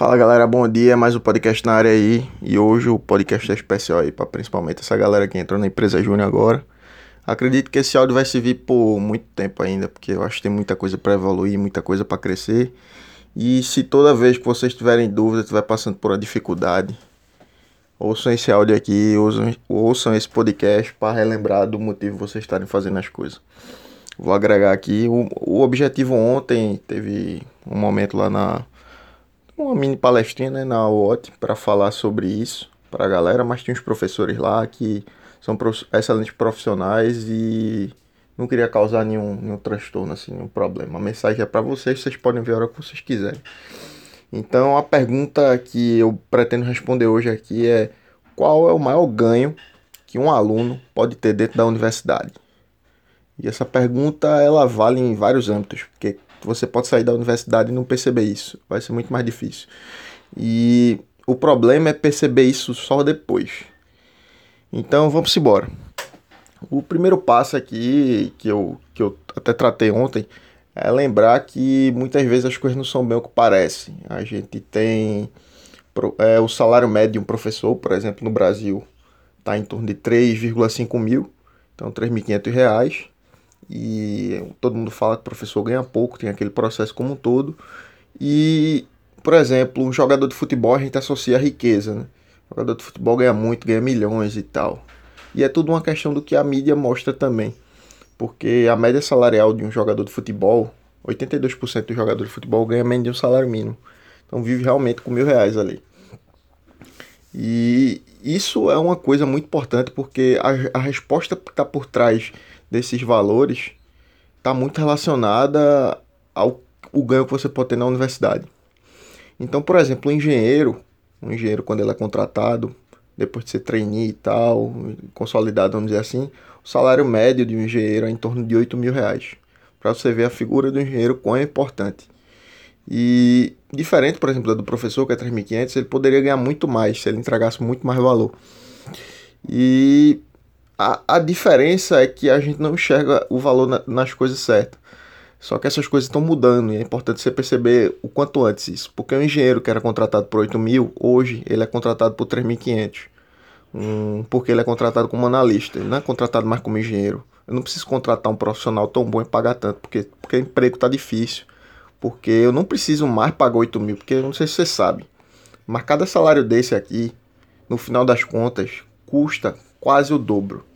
Fala galera, bom dia, mais um podcast na área aí. E hoje o podcast é especial aí para principalmente essa galera que entrou na empresa Júnior agora. Acredito que esse áudio vai servir por muito tempo ainda, porque eu acho que tem muita coisa para evoluir, muita coisa para crescer. E se toda vez que vocês tiverem dúvida, estiver passando por uma dificuldade, ouçam esse áudio aqui, ouçam, ouçam esse podcast para relembrar do motivo de vocês estarem fazendo as coisas. Vou agregar aqui. O, o objetivo ontem teve um momento lá na uma mini palestrinha né, na UOT para falar sobre isso para a galera, mas tinha uns professores lá que são prof excelentes profissionais e não queria causar nenhum, nenhum transtorno, assim, nenhum problema. A mensagem é para vocês, vocês podem ver a hora que vocês quiserem. Então a pergunta que eu pretendo responder hoje aqui é qual é o maior ganho que um aluno pode ter dentro da universidade? E essa pergunta ela vale em vários âmbitos, porque você pode sair da universidade e não perceber isso. Vai ser muito mais difícil. E o problema é perceber isso só depois. Então vamos embora. O primeiro passo aqui, que eu, que eu até tratei ontem, é lembrar que muitas vezes as coisas não são bem o que parecem. A gente tem é, o salário médio de um professor, por exemplo, no Brasil, está em torno de 3,5 mil, então 3.500 reais e todo mundo fala que o professor ganha pouco, tem aquele processo como um todo. E, por exemplo, um jogador de futebol a gente associa a riqueza, né? O jogador de futebol ganha muito, ganha milhões e tal. E é tudo uma questão do que a mídia mostra também. Porque a média salarial de um jogador de futebol, 82% do jogador de futebol ganha menos de um salário mínimo. Então vive realmente com mil reais ali. E isso é uma coisa muito importante porque a, a resposta que está por trás desses valores está muito relacionada ao o ganho que você pode ter na universidade. Então, por exemplo, um engenheiro, um engenheiro quando ele é contratado, depois de ser trainee e tal, consolidado, vamos dizer assim, o salário médio de um engenheiro é em torno de 8 mil reais. Para você ver a figura do engenheiro quão é importante. E diferente, por exemplo, do professor que é 3.500, ele poderia ganhar muito mais se ele entregasse muito mais valor. E a, a diferença é que a gente não enxerga o valor na, nas coisas certas. Só que essas coisas estão mudando e é importante você perceber o quanto antes isso. Porque o engenheiro que era contratado por 8 mil, hoje ele é contratado por 3.500. Um, porque ele é contratado como analista, ele não é contratado mais como engenheiro. Eu não preciso contratar um profissional tão bom e pagar tanto, porque, porque o emprego está difícil. Porque eu não preciso mais pagar 8 mil, porque eu não sei se você sabe. Mas cada salário desse aqui, no final das contas, custa quase o dobro.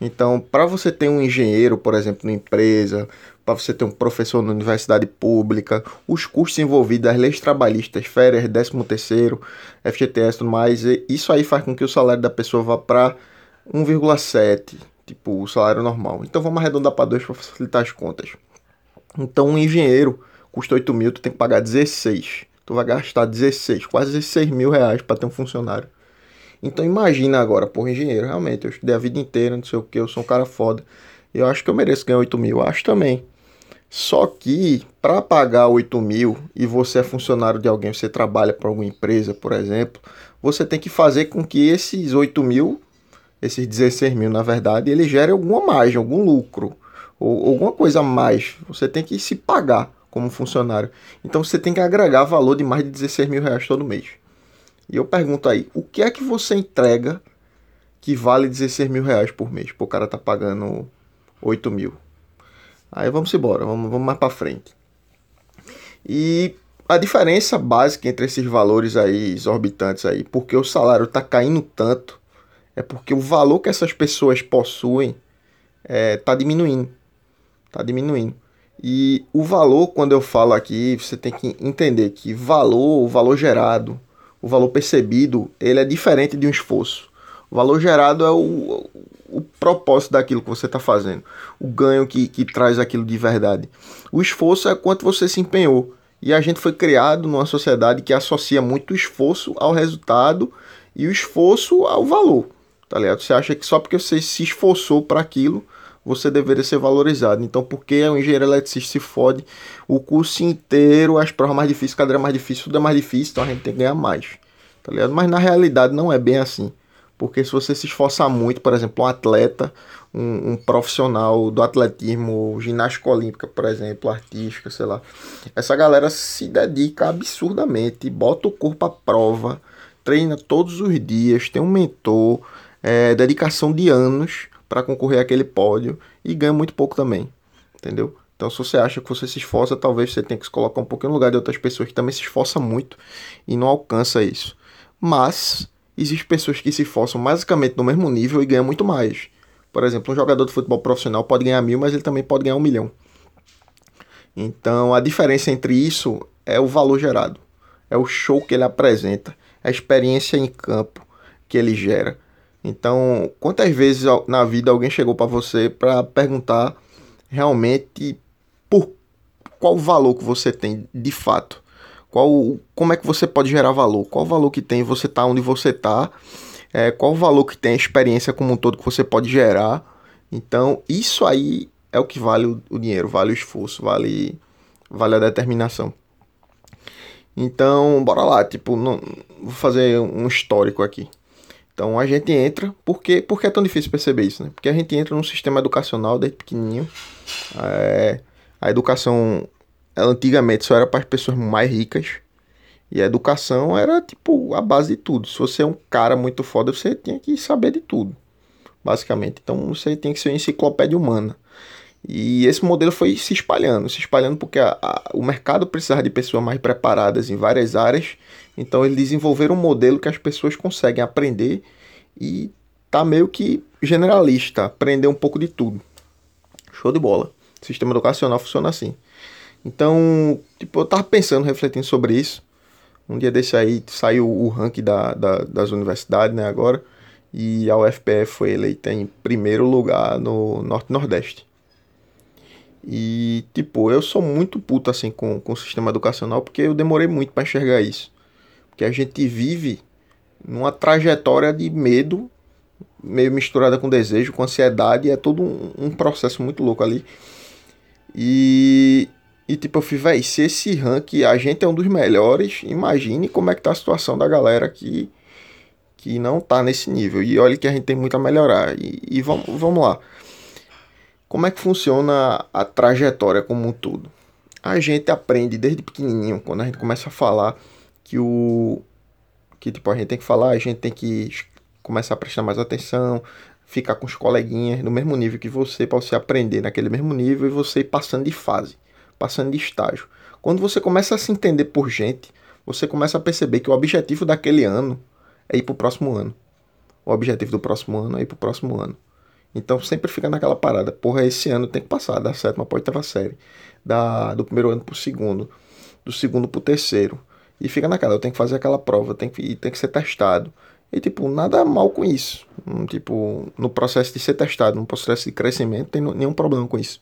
Então, para você ter um engenheiro, por exemplo, numa empresa, para você ter um professor na universidade pública, os custos envolvidos, as leis trabalhistas, férias, 13 terceiro, FGTS tudo mais, isso aí faz com que o salário da pessoa vá para 1,7, tipo o salário normal. Então vamos arredondar para 2 para facilitar as contas. Então um engenheiro custa 8 mil, tu tem que pagar 16. Tu vai gastar 16, quase 16 mil reais para ter um funcionário. Então imagina agora, por engenheiro, realmente, eu estudei a vida inteira, não sei o que, eu sou um cara foda. Eu acho que eu mereço ganhar 8 mil, acho também. Só que para pagar 8 mil e você é funcionário de alguém, você trabalha para alguma empresa, por exemplo, você tem que fazer com que esses 8 mil, esses 16 mil na verdade, ele gere alguma margem, algum lucro, ou alguma coisa a mais. Você tem que se pagar como funcionário. Então você tem que agregar valor de mais de 16 mil reais todo mês. E eu pergunto aí, o que é que você entrega que vale 16 mil reais por mês? Pô, o cara tá pagando 8 mil. Aí vamos embora, vamos, vamos mais para frente. E a diferença básica entre esses valores aí exorbitantes aí, porque o salário tá caindo tanto, é porque o valor que essas pessoas possuem é, tá diminuindo. Tá diminuindo. E o valor, quando eu falo aqui, você tem que entender que valor, o valor gerado, o valor percebido, ele é diferente de um esforço. O valor gerado é o, o propósito daquilo que você está fazendo, o ganho que, que traz aquilo de verdade. O esforço é quanto você se empenhou. E a gente foi criado numa sociedade que associa muito o esforço ao resultado e o esforço ao valor. Tá ligado? Você acha que só porque você se esforçou para aquilo, você deveria ser valorizado. Então, por que o engenheiro eletricista se fode o curso inteiro, as provas mais difíceis, cadeira mais difícil, tudo é mais difícil, então a gente tem que ganhar mais. Tá ligado? Mas na realidade não é bem assim. Porque se você se esforçar muito, por exemplo, um atleta, um, um profissional do atletismo, ginástica olímpica, por exemplo, artística, sei lá, essa galera se dedica absurdamente, bota o corpo à prova, treina todos os dias, tem um mentor, é, dedicação de anos para concorrer àquele pódio e ganha muito pouco também, entendeu? Então, se você acha que você se esforça, talvez você tenha que se colocar um pouquinho no lugar de outras pessoas que também se esforçam muito e não alcança isso. Mas existem pessoas que se esforçam basicamente no mesmo nível e ganham muito mais. Por exemplo, um jogador de futebol profissional pode ganhar mil, mas ele também pode ganhar um milhão. Então, a diferença entre isso é o valor gerado, é o show que ele apresenta, a experiência em campo que ele gera. Então, quantas vezes na vida alguém chegou para você para perguntar realmente por qual o valor que você tem de fato. Qual, como é que você pode gerar valor? Qual o valor que tem você tá onde você está? É, qual o valor que tem a experiência como um todo que você pode gerar? Então, isso aí é o que vale o, o dinheiro, vale o esforço, vale, vale a determinação. Então, bora lá, tipo, não, vou fazer um histórico aqui. Então a gente entra, porque, porque é tão difícil perceber isso, né? Porque a gente entra num sistema educacional desde pequenininho. É, a educação, ela antigamente só era para as pessoas mais ricas. E a educação era tipo a base de tudo. Se você é um cara muito foda, você tinha que saber de tudo, basicamente. Então você tem que ser uma enciclopédia humana. E esse modelo foi se espalhando, se espalhando porque a, a, o mercado precisava de pessoas mais preparadas em várias áreas. Então eles desenvolveram um modelo que as pessoas conseguem aprender e tá meio que generalista, aprender um pouco de tudo. Show de bola. O sistema educacional funciona assim. Então, tipo, eu tava pensando, refletindo sobre isso. Um dia desse aí saiu o ranking da, da, das universidades, né, agora. E a UFPE foi eleita em primeiro lugar no Norte-Nordeste. E, tipo, eu sou muito puto, assim, com, com o sistema educacional, porque eu demorei muito para enxergar isso. Porque a gente vive numa trajetória de medo, meio misturada com desejo, com ansiedade, é todo um, um processo muito louco ali. E, e tipo, eu fui, véi, se esse rank a gente é um dos melhores, imagine como é que tá a situação da galera que, que não tá nesse nível. E olha que a gente tem muito a melhorar. E, e vamos, vamos lá. Como é que funciona a trajetória como um todo? A gente aprende desde pequenininho, quando a gente começa a falar que o, que tipo, a gente tem que falar, a gente tem que começar a prestar mais atenção, ficar com os coleguinhas no mesmo nível que você, para você aprender naquele mesmo nível e você ir passando de fase, passando de estágio. Quando você começa a se entender por gente, você começa a perceber que o objetivo daquele ano é ir para o próximo ano. O objetivo do próximo ano é ir para o próximo ano. Então sempre fica naquela parada, porra, esse ano tem que passar da sétima para oitava série, da, do primeiro ano para o segundo, do segundo para o terceiro. E fica naquela, eu tenho que fazer aquela prova, tem que, tem que ser testado. E, tipo, nada mal com isso. Hum, tipo, no processo de ser testado, no processo de crescimento, tem nenhum problema com isso.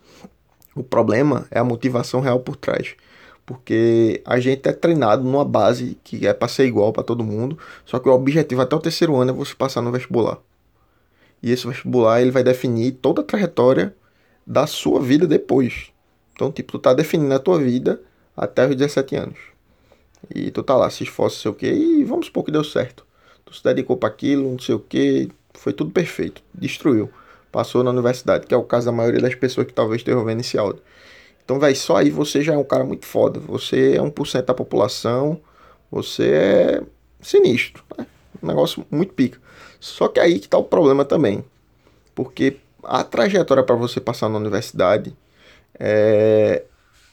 O problema é a motivação real por trás. Porque a gente é treinado numa base que é para ser igual para todo mundo, só que o objetivo até o terceiro ano é você passar no vestibular. E esse vestibular ele vai definir toda a trajetória da sua vida depois. Então, tipo, tu tá definindo a tua vida até os 17 anos. E tu tá lá, se esforça, sei o que, e vamos supor que deu certo. Tu se dedicou para aquilo, não sei o que, foi tudo perfeito, destruiu. Passou na universidade, que é o caso da maioria das pessoas que talvez estejam vendo esse áudio. Então, velho, só aí você já é um cara muito foda. Você é 1% da população, você é sinistro, né? Um negócio muito pica. Só que aí que tá o problema também. Porque a trajetória para você passar na universidade, é,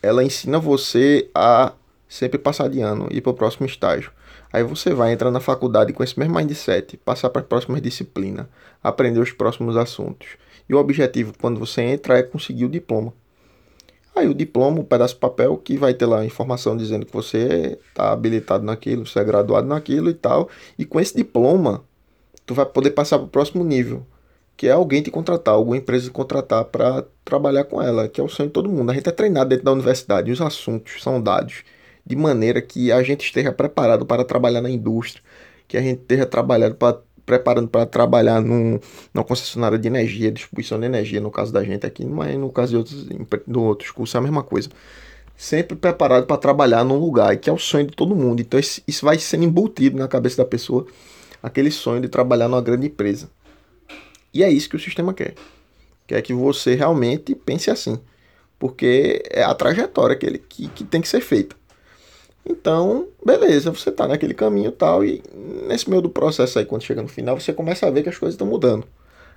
ela ensina você a sempre passar de ano e ir para o próximo estágio. Aí você vai entrar na faculdade com esse mesmo mindset, passar para as próximas disciplinas, aprender os próximos assuntos. E o objetivo quando você entra é conseguir o diploma. Aí o diploma, o pedaço de papel que vai ter lá a informação dizendo que você está habilitado naquilo, você é graduado naquilo e tal. E com esse diploma, tu vai poder passar para o próximo nível, que é alguém te contratar, alguma empresa te contratar para trabalhar com ela, que é o sonho de todo mundo. A gente é treinado dentro da universidade, os assuntos são dados de maneira que a gente esteja preparado para trabalhar na indústria, que a gente esteja trabalhado para preparando para trabalhar num, numa concessionária de energia, distribuição de energia, no caso da gente aqui, mas no caso de outros, de outros cursos é a mesma coisa. Sempre preparado para trabalhar num lugar, que é o sonho de todo mundo. Então isso vai sendo embutido na cabeça da pessoa aquele sonho de trabalhar numa grande empresa. E é isso que o sistema quer. Quer que você realmente pense assim. Porque é a trajetória que, ele, que, que tem que ser feita. Então, beleza, você está naquele caminho tal, e nesse meio do processo aí, quando chega no final, você começa a ver que as coisas estão mudando.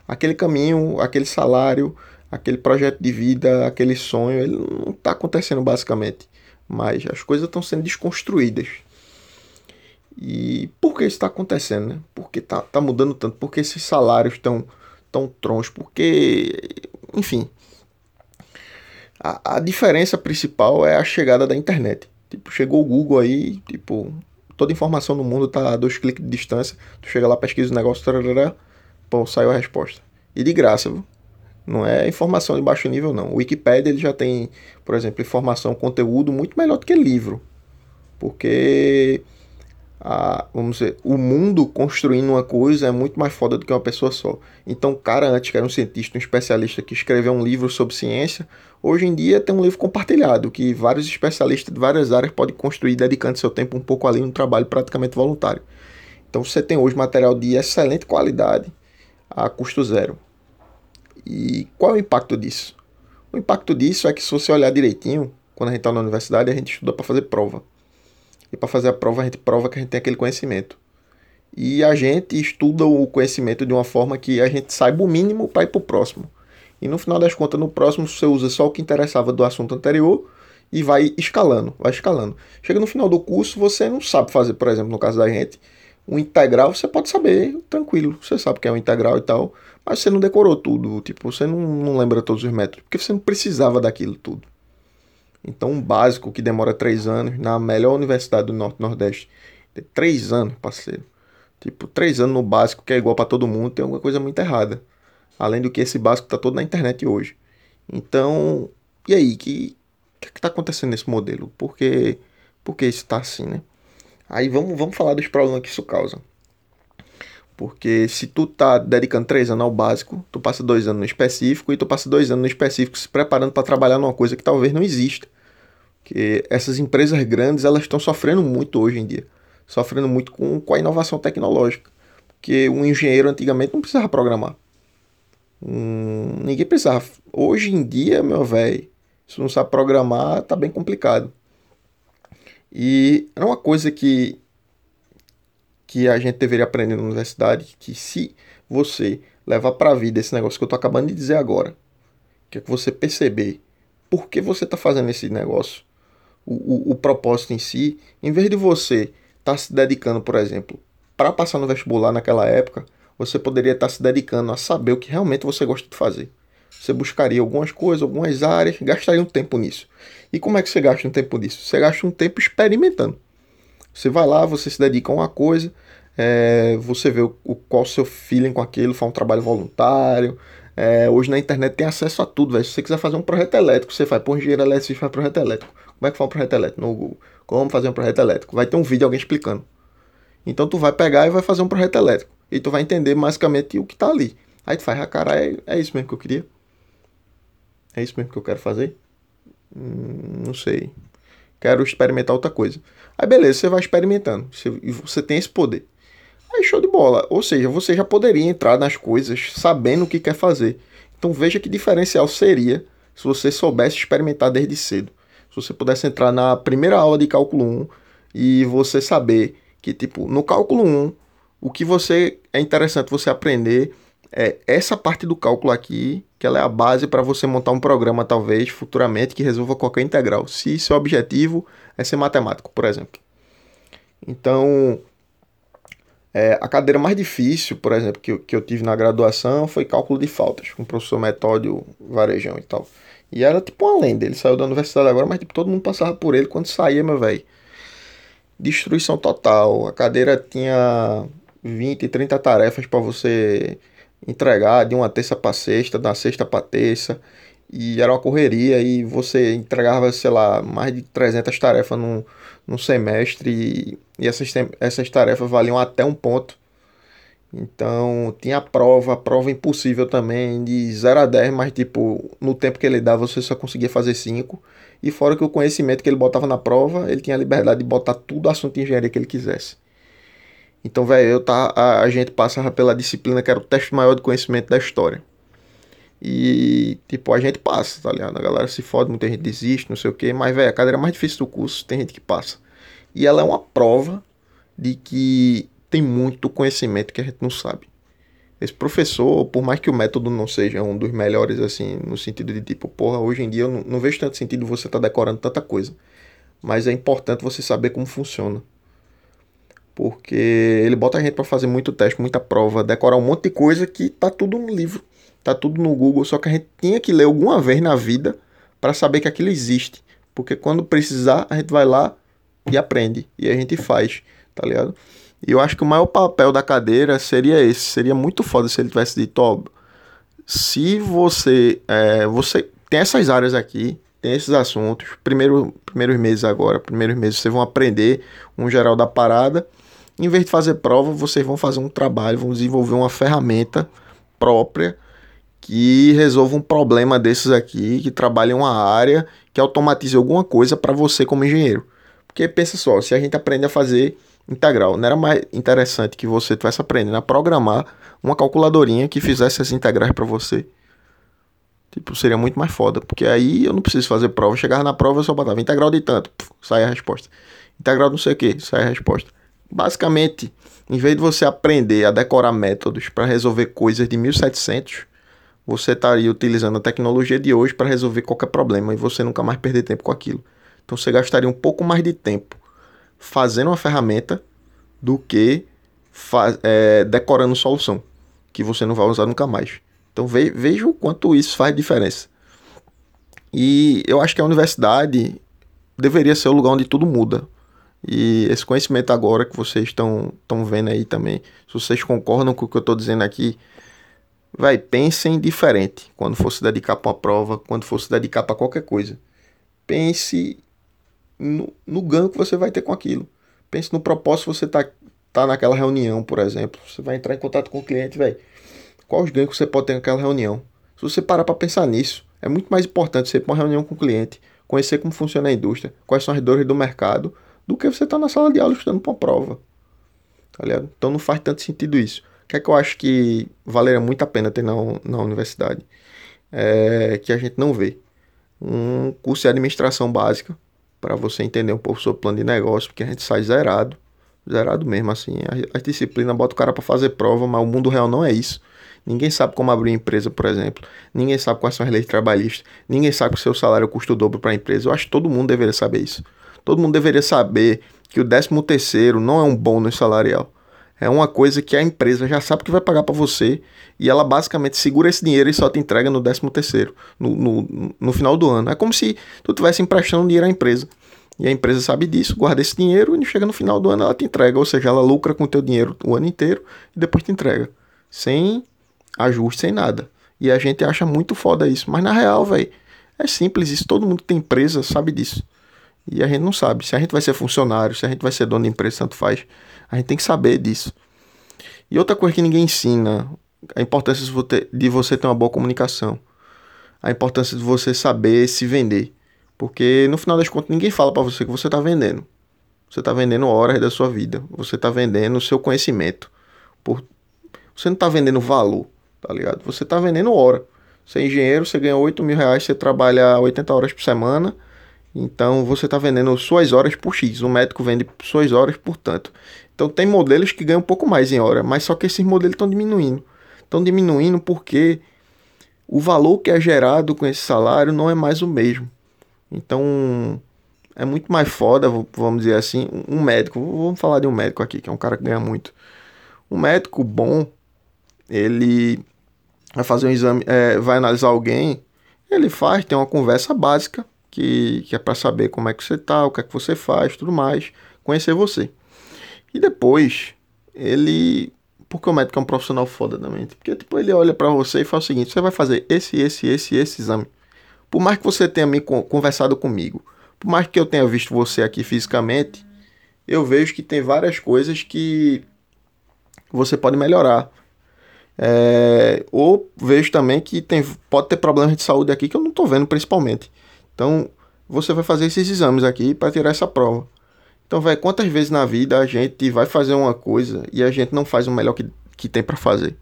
Aquele caminho, aquele salário, aquele projeto de vida, aquele sonho, ele não está acontecendo basicamente. Mas as coisas estão sendo desconstruídas. E por que isso está acontecendo, né? Por que está tá mudando tanto? Por que esses salários estão tão trons? Porque, enfim, a, a diferença principal é a chegada da internet. Tipo, chegou o Google aí, tipo, toda informação no mundo tá a dois cliques de distância. Tu chega lá, pesquisa o negócio, tarará, pô, saiu a resposta. E de graça, viu? Não é informação de baixo nível, não. O Wikipedia ele já tem, por exemplo, informação, conteúdo muito melhor do que livro. Porque a, vamos dizer, o mundo construindo uma coisa é muito mais foda do que uma pessoa só. Então, o cara antes que era um cientista, um especialista que escreveu um livro sobre ciência, hoje em dia tem um livro compartilhado que vários especialistas de várias áreas podem construir dedicando seu tempo um pouco ali no trabalho praticamente voluntário. Então, você tem hoje material de excelente qualidade a custo zero. E qual é o impacto disso? O impacto disso é que se você olhar direitinho, quando a gente está na universidade, a gente estuda para fazer prova. E para fazer a prova, a gente prova que a gente tem aquele conhecimento. E a gente estuda o conhecimento de uma forma que a gente saiba o mínimo para ir para o próximo. E no final das contas, no próximo você usa só o que interessava do assunto anterior e vai escalando, vai escalando. Chega no final do curso, você não sabe fazer, por exemplo, no caso da gente, um integral, você pode saber tranquilo, você sabe que é um integral e tal, mas você não decorou tudo, tipo, você não, não lembra todos os métodos, porque você não precisava daquilo tudo. Então, um básico que demora três anos, na melhor universidade do Norte-Nordeste, três anos, parceiro. Tipo, três anos no básico, que é igual para todo mundo, tem alguma coisa muito errada. Além do que esse básico tá todo na internet hoje. Então, e aí, que que, que tá acontecendo nesse modelo? Por que, por que isso tá assim, né? Aí vamos, vamos falar dos problemas que isso causa. Porque se tu tá dedicando três anos ao básico, tu passa dois anos no específico e tu passa dois anos no específico se preparando para trabalhar numa coisa que talvez não exista. Que essas empresas grandes elas estão sofrendo muito hoje em dia, sofrendo muito com, com a inovação tecnológica. Porque um engenheiro antigamente não precisava programar. Hum, ninguém precisava. Hoje em dia, meu velho, se não sabe programar, tá bem complicado. E é uma coisa que que a gente deveria aprender na universidade, que se você levar para a vida esse negócio que eu tô acabando de dizer agora, que é que você perceber por que você está fazendo esse negócio, o, o, o, propósito em si, em vez de você estar tá se dedicando, por exemplo, para passar no vestibular naquela época, você poderia estar tá se dedicando a saber o que realmente você gosta de fazer. Você buscaria algumas coisas, algumas áreas, gastaria um tempo nisso. E como é que você gasta um tempo nisso? Você gasta um tempo experimentando. Você vai lá, você se dedica a uma coisa, é, você vê o, o, qual o seu feeling com aquilo, faz um trabalho voluntário. É, hoje na internet tem acesso a tudo. Se você quiser fazer um projeto elétrico, você faz por engenheiro elétrico, você faz projeto elétrico. Como é que faz um projeto elétrico no Google? Como fazer um projeto elétrico? Vai ter um vídeo alguém explicando. Então tu vai pegar e vai fazer um projeto elétrico. E tu vai entender basicamente o que tá ali. Aí tu faz, ah, cara, é, é isso mesmo que eu queria. É isso mesmo que eu quero fazer? Hum, não sei. Quero experimentar outra coisa. Aí beleza, você vai experimentando. Você, e você tem esse poder. Aí show de bola. Ou seja, você já poderia entrar nas coisas sabendo o que quer fazer. Então veja que diferencial seria se você soubesse experimentar desde cedo. Se você pudesse entrar na primeira aula de cálculo 1 e você saber que, tipo, no cálculo 1, o que você é interessante você aprender é essa parte do cálculo aqui, que ela é a base para você montar um programa, talvez, futuramente, que resolva qualquer integral. Se seu objetivo é ser matemático, por exemplo. Então, é, a cadeira mais difícil, por exemplo, que que eu tive na graduação foi cálculo de faltas, com o professor Metódio Varejão e tal. E era tipo uma lenda, ele saiu da universidade agora, mas tipo, todo mundo passava por ele quando saía, meu velho. Destruição total. A cadeira tinha 20, 30 tarefas para você entregar de uma terça para sexta, da sexta para terça. E era uma correria e você entregava, sei lá, mais de 300 tarefas num, num semestre e, e essas, essas tarefas valiam até um ponto. Então tinha a prova, a prova impossível também, de 0 a 10, mas tipo, no tempo que ele dava você só conseguia fazer 5. E fora que o conhecimento que ele botava na prova, ele tinha a liberdade de botar tudo assunto de engenharia que ele quisesse. Então, velho, eu tá, a, a gente passa pela disciplina que era o teste maior de conhecimento da história. E, tipo, a gente passa, tá ligado? A galera se fode, muita gente desiste, não sei o quê. Mas, velho, a cadeira mais difícil do curso, tem gente que passa. E ela é uma prova de que tem muito conhecimento que a gente não sabe. Esse professor, por mais que o método não seja um dos melhores, assim, no sentido de tipo, porra, hoje em dia eu não, não vejo tanto sentido você estar tá decorando tanta coisa. Mas é importante você saber como funciona. Porque ele bota a gente para fazer muito teste, muita prova, decorar um monte de coisa que tá tudo no livro, tá tudo no Google, só que a gente tinha que ler alguma vez na vida para saber que aquilo existe. Porque quando precisar, a gente vai lá e aprende. E a gente faz, tá ligado? E eu acho que o maior papel da cadeira seria esse. Seria muito foda se ele tivesse dito, ó, se você, é, você tem essas áreas aqui, tem esses assuntos, primeiro, primeiros meses agora, primeiros meses vocês vão aprender um geral da parada. Em vez de fazer prova, vocês vão fazer um trabalho, vão desenvolver uma ferramenta própria que resolva um problema desses aqui, que trabalhe uma área, que automatize alguma coisa para você como engenheiro. Porque pensa só, se a gente aprende a fazer integral. Não era mais interessante que você estivesse aprendendo a programar uma calculadorinha que fizesse as integrais para você? Tipo, seria muito mais foda, porque aí eu não preciso fazer prova. Chegava na prova, eu só botava integral de tanto, puf, sai a resposta. Integral não sei o que, sai a resposta. Basicamente, em vez de você aprender a decorar métodos para resolver coisas de 1700, você estaria utilizando a tecnologia de hoje para resolver qualquer problema e você nunca mais perder tempo com aquilo. Então você gastaria um pouco mais de tempo fazendo uma ferramenta do que é, decorando solução, que você não vai usar nunca mais. Então ve, veja o quanto isso faz diferença. E eu acho que a universidade deveria ser o lugar onde tudo muda. E esse conhecimento agora que vocês estão vendo aí também, se vocês concordam com o que eu estou dizendo aqui, vai, pensem diferente quando for se dedicar para uma prova, quando for se dedicar para qualquer coisa. Pense no, no ganho que você vai ter com aquilo. Pense no propósito você tá, tá naquela reunião, por exemplo. Você vai entrar em contato com o cliente, velho. Quais os ganhos que você pode ter naquela reunião? Se você parar para pensar nisso, é muito mais importante você ir para uma reunião com o cliente, conhecer como funciona a indústria, quais são as dores do mercado, do que você estar tá na sala de aula estudando para uma prova. Tá ligado? Então não faz tanto sentido isso. O que é que eu acho que valeria muito a pena ter na, na universidade? É que a gente não vê. Um curso de administração básica, para você entender um pouco sobre plano de negócio, porque a gente sai zerado, zerado mesmo assim. A, a disciplina bota o cara para fazer prova, mas o mundo real não é isso. Ninguém sabe como abrir uma empresa, por exemplo. Ninguém sabe quais são as leis trabalhistas. Ninguém sabe que o seu salário custa o dobro para a empresa. Eu acho que todo mundo deveria saber isso. Todo mundo deveria saber que o 13 terceiro não é um bônus salarial é uma coisa que a empresa já sabe que vai pagar para você e ela basicamente segura esse dinheiro e só te entrega no 13 terceiro, no, no, no final do ano. É como se tu estivesse emprestando dinheiro à empresa. E a empresa sabe disso, guarda esse dinheiro e chega no final do ano ela te entrega. Ou seja, ela lucra com o teu dinheiro o ano inteiro e depois te entrega. Sem ajuste, sem nada. E a gente acha muito foda isso. Mas na real, velho, é simples isso. Todo mundo que tem empresa sabe disso. E a gente não sabe. Se a gente vai ser funcionário, se a gente vai ser dono de empresa, tanto faz. A gente tem que saber disso. E outra coisa que ninguém ensina, a importância de você ter uma boa comunicação. A importância de você saber se vender. Porque no final das contas ninguém fala para você que você está vendendo. Você está vendendo horas da sua vida. Você está vendendo o seu conhecimento. Por... Você não está vendendo valor, tá ligado? Você está vendendo hora. Você é engenheiro, você ganha 8 mil reais, você trabalha 80 horas por semana então você está vendendo suas horas por X, o médico vende suas horas por tanto. Então tem modelos que ganham um pouco mais em hora, mas só que esses modelos estão diminuindo. Estão diminuindo porque o valor que é gerado com esse salário não é mais o mesmo. Então é muito mais foda, vamos dizer assim, um médico. Vamos falar de um médico aqui, que é um cara que ganha muito. Um médico bom, ele vai fazer um exame, é, vai analisar alguém, ele faz, tem uma conversa básica que, que é para saber como é que você tá, o que é que você faz, tudo mais, conhecer você. E depois, ele. Porque o médico é um profissional foda também. Porque tipo, ele olha para você e fala o seguinte: você vai fazer esse, esse, esse, esse exame. Por mais que você tenha me conversado comigo, por mais que eu tenha visto você aqui fisicamente, eu vejo que tem várias coisas que você pode melhorar. É, ou vejo também que tem, pode ter problemas de saúde aqui que eu não estou vendo principalmente. Então, você vai fazer esses exames aqui para tirar essa prova. Então, velho, quantas vezes na vida a gente vai fazer uma coisa e a gente não faz o melhor que, que tem para fazer?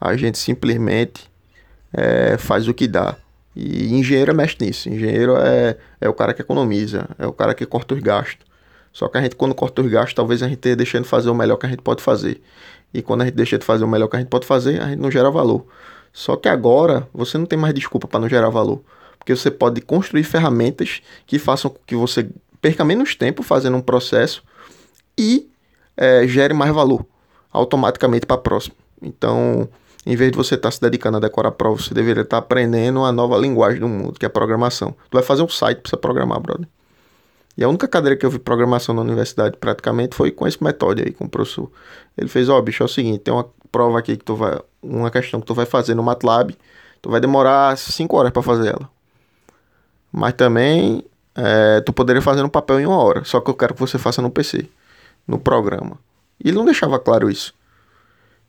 A gente simplesmente é, faz o que dá. E engenheiro mexe nisso. Engenheiro é, é o cara que economiza, é o cara que corta os gastos. Só que a gente, quando corta os gastos, talvez a gente esteja deixando de fazer o melhor que a gente pode fazer. E quando a gente deixa de fazer o melhor que a gente pode fazer, a gente não gera valor. Só que agora você não tem mais desculpa para não gerar valor. Porque você pode construir ferramentas que façam com que você perca menos tempo fazendo um processo e é, gere mais valor automaticamente para a próxima. Então, em vez de você estar tá se dedicando a decorar prova, você deveria estar tá aprendendo a nova linguagem do mundo, que é a programação. Tu vai fazer um site para você programar, brother. E a única cadeira que eu vi programação na universidade praticamente foi com esse método aí, com o professor. Ele fez, ó, oh, bicho, é o seguinte, tem uma prova aqui que tu vai, uma questão que tu vai fazer no MATLAB, tu vai demorar 5 horas para fazer ela. Mas também é, tu poderia fazer no papel em uma hora, só que eu quero que você faça no PC, no programa. E ele não deixava claro isso.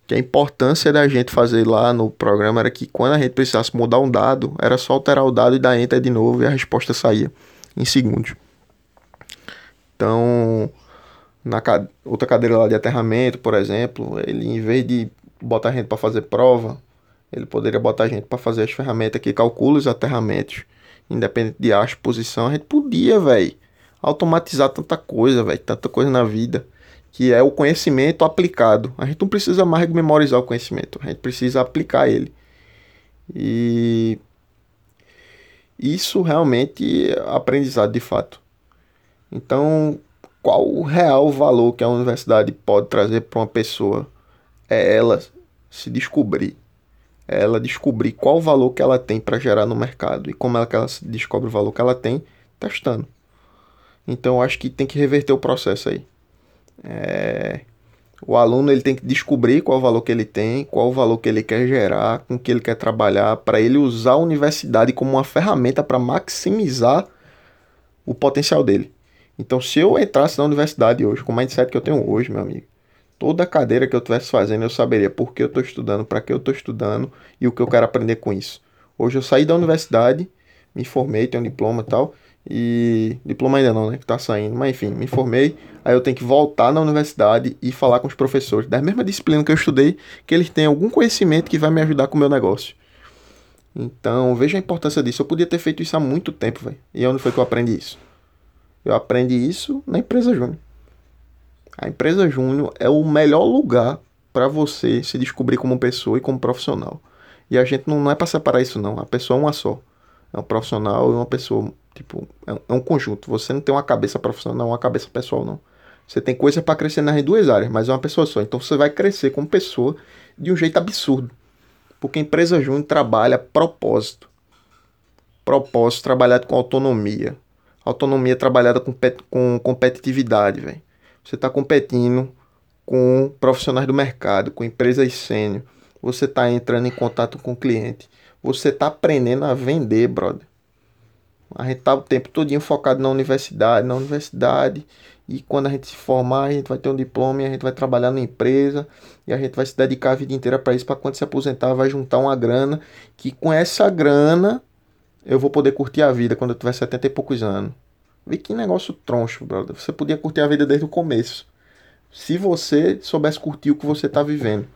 Que a importância da gente fazer lá no programa era que quando a gente precisasse mudar um dado, era só alterar o dado e dar enter de novo e a resposta saía em segundos. Então, na outra cadeira lá de aterramento, por exemplo, ele em vez de botar a gente para fazer prova, ele poderia botar a gente para fazer as ferramentas que calculam os aterramentos independente de haste, posição, a gente podia, velho, automatizar tanta coisa, velho, tanta coisa na vida, que é o conhecimento aplicado. A gente não precisa mais memorizar o conhecimento, a gente precisa aplicar ele. E isso realmente é aprendizado de fato. Então, qual o real valor que a universidade pode trazer para uma pessoa? É ela se descobrir ela descobrir qual valor que ela tem para gerar no mercado e como é que ela descobre o valor que ela tem testando. Então eu acho que tem que reverter o processo aí. É... O aluno ele tem que descobrir qual o valor que ele tem, qual o valor que ele quer gerar, com que ele quer trabalhar, para ele usar a universidade como uma ferramenta para maximizar o potencial dele. Então, se eu entrasse na universidade hoje, com o mindset que eu tenho hoje, meu amigo, toda cadeira que eu estivesse fazendo, eu saberia por que eu estou estudando, para que eu estou estudando e o que eu quero aprender com isso. Hoje eu saí da universidade, me formei, tenho um diploma e tal, e diploma ainda não, né, que tá saindo, mas enfim, me formei, aí eu tenho que voltar na universidade e falar com os professores da mesma disciplina que eu estudei, que eles têm algum conhecimento que vai me ajudar com o meu negócio. Então, veja a importância disso. Eu podia ter feito isso há muito tempo, velho. E onde foi que eu aprendi isso? Eu aprendi isso na empresa Júnior. A empresa Júnior é o melhor lugar para você se descobrir como pessoa e como profissional. E a gente não, não é para separar isso não. A pessoa é uma só. É um profissional e uma pessoa, tipo, é, é um conjunto. Você não tem uma cabeça profissional, uma cabeça pessoal não. Você tem coisa para crescer nas duas áreas, mas é uma pessoa só. Então você vai crescer como pessoa de um jeito absurdo. Porque a empresa Júnior trabalha propósito. Propósito trabalhado com autonomia. Autonomia trabalhada com, com competitividade, velho. Você está competindo com profissionais do mercado, com empresas sênior. Você está entrando em contato com o cliente. Você está aprendendo a vender, brother. A gente tá o tempo todo focado na universidade, na universidade. E quando a gente se formar, a gente vai ter um diploma e a gente vai trabalhar na empresa. E a gente vai se dedicar a vida inteira para isso. Para quando se aposentar, vai juntar uma grana. Que com essa grana eu vou poder curtir a vida quando eu tiver 70 e poucos anos. Vê que negócio troncho, brother. Você podia curtir a vida desde o começo. Se você soubesse curtir o que você está vivendo.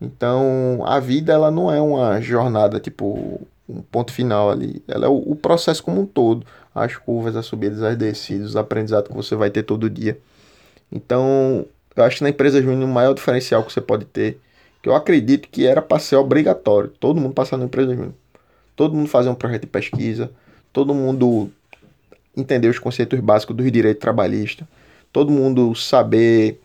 Então, a vida ela não é uma jornada tipo um ponto final ali. Ela é o, o processo como um todo. As curvas, as subidas, as descidas, os aprendizados que você vai ter todo dia. Então, eu acho que na empresa júnior o maior diferencial que você pode ter, que eu acredito que era para ser obrigatório, todo mundo passar na empresa júnior. Todo mundo fazer um projeto de pesquisa, todo mundo entender os conceitos básicos do direito trabalhista, todo mundo saber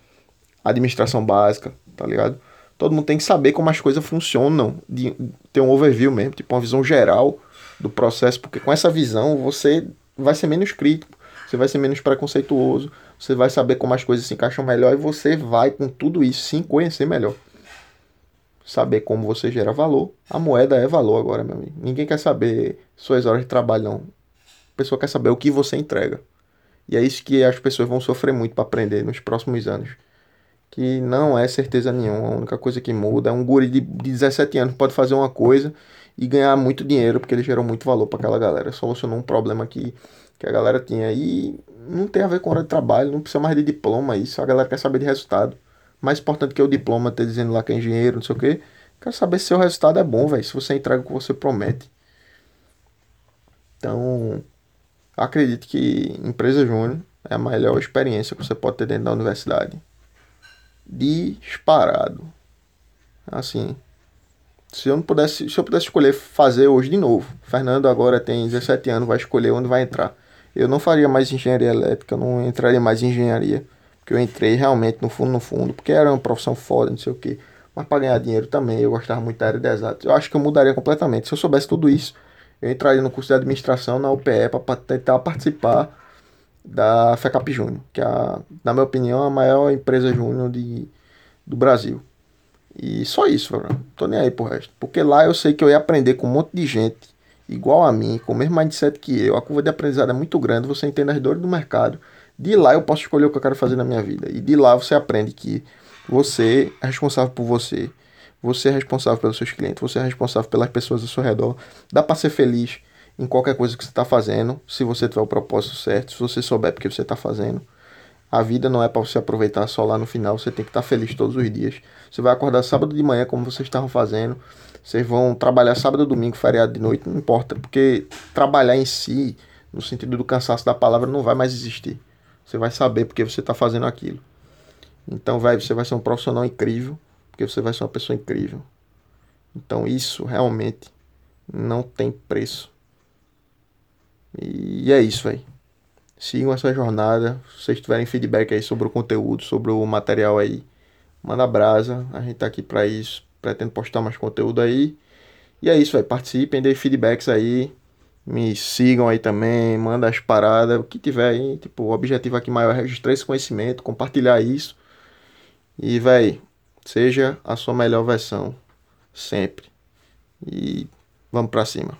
administração básica, tá ligado? Todo mundo tem que saber como as coisas funcionam, de ter um overview mesmo, tipo uma visão geral do processo, porque com essa visão você vai ser menos crítico, você vai ser menos preconceituoso, você vai saber como as coisas se encaixam melhor e você vai com tudo isso sim conhecer melhor. Saber como você gera valor. A moeda é valor agora, meu amigo. Ninguém quer saber suas horas de trabalho, não pessoa quer saber o que você entrega. E é isso que as pessoas vão sofrer muito para aprender nos próximos anos. Que não é certeza nenhuma. A única coisa que muda é um guri de 17 anos pode fazer uma coisa e ganhar muito dinheiro porque ele gerou muito valor para aquela galera. Solucionou um problema que que a galera tinha. E não tem a ver com hora de trabalho, não precisa mais de diploma isso. A galera quer saber de resultado. Mais importante que o diploma ter dizendo lá que é engenheiro, não sei o quê. Quero saber se seu resultado é bom, velho. Se você entrega o que você promete. Então, acredito que empresa júnior é a melhor experiência que você pode ter dentro da universidade. Disparado. Assim, se eu não pudesse, se eu pudesse escolher fazer hoje de novo, Fernando agora tem 17 anos, vai escolher onde vai entrar. Eu não faria mais engenharia elétrica, eu não entraria mais em engenharia, porque eu entrei realmente no fundo no fundo, porque era uma profissão foda, não sei o que. Mas para ganhar dinheiro também, eu gostava muito da área de exatos. Eu acho que eu mudaria completamente. Se eu soubesse tudo isso, eu entraria no curso de administração na UPE para tentar participar da FECAP Júnior, que é, a, na minha opinião, a maior empresa júnior de, do Brasil. E só isso, mano. Tô nem aí pro resto. Porque lá eu sei que eu ia aprender com um monte de gente igual a mim, com o mesmo mindset que eu. A curva de aprendizado é muito grande, você entende as dores do mercado. De lá eu posso escolher o que eu quero fazer na minha vida. E de lá você aprende que você é responsável por você. Você é responsável pelos seus clientes, você é responsável pelas pessoas ao seu redor. Dá para ser feliz em qualquer coisa que você está fazendo, se você tiver o propósito certo, se você souber porque você está fazendo. A vida não é para você aproveitar só lá no final, você tem que estar tá feliz todos os dias. Você vai acordar sábado de manhã, como vocês estavam fazendo. Vocês vão trabalhar sábado, domingo, feriado de noite, não importa, porque trabalhar em si, no sentido do cansaço da palavra, não vai mais existir. Você vai saber porque você está fazendo aquilo. Então, vai, você vai ser um profissional incrível, porque você vai ser uma pessoa incrível. Então, isso realmente não tem preço. E é isso, velho sigam essa jornada. Se vocês tiverem feedback aí sobre o conteúdo, sobre o material aí, manda brasa. A gente tá aqui para isso. Pretendo postar mais conteúdo aí. E é isso, vai. Participem, dê feedbacks aí. Me sigam aí também, manda as paradas, o que tiver aí. Tipo, o objetivo aqui maior é registrar esse conhecimento, compartilhar isso. E, véi, seja a sua melhor versão. Sempre. E vamos pra cima.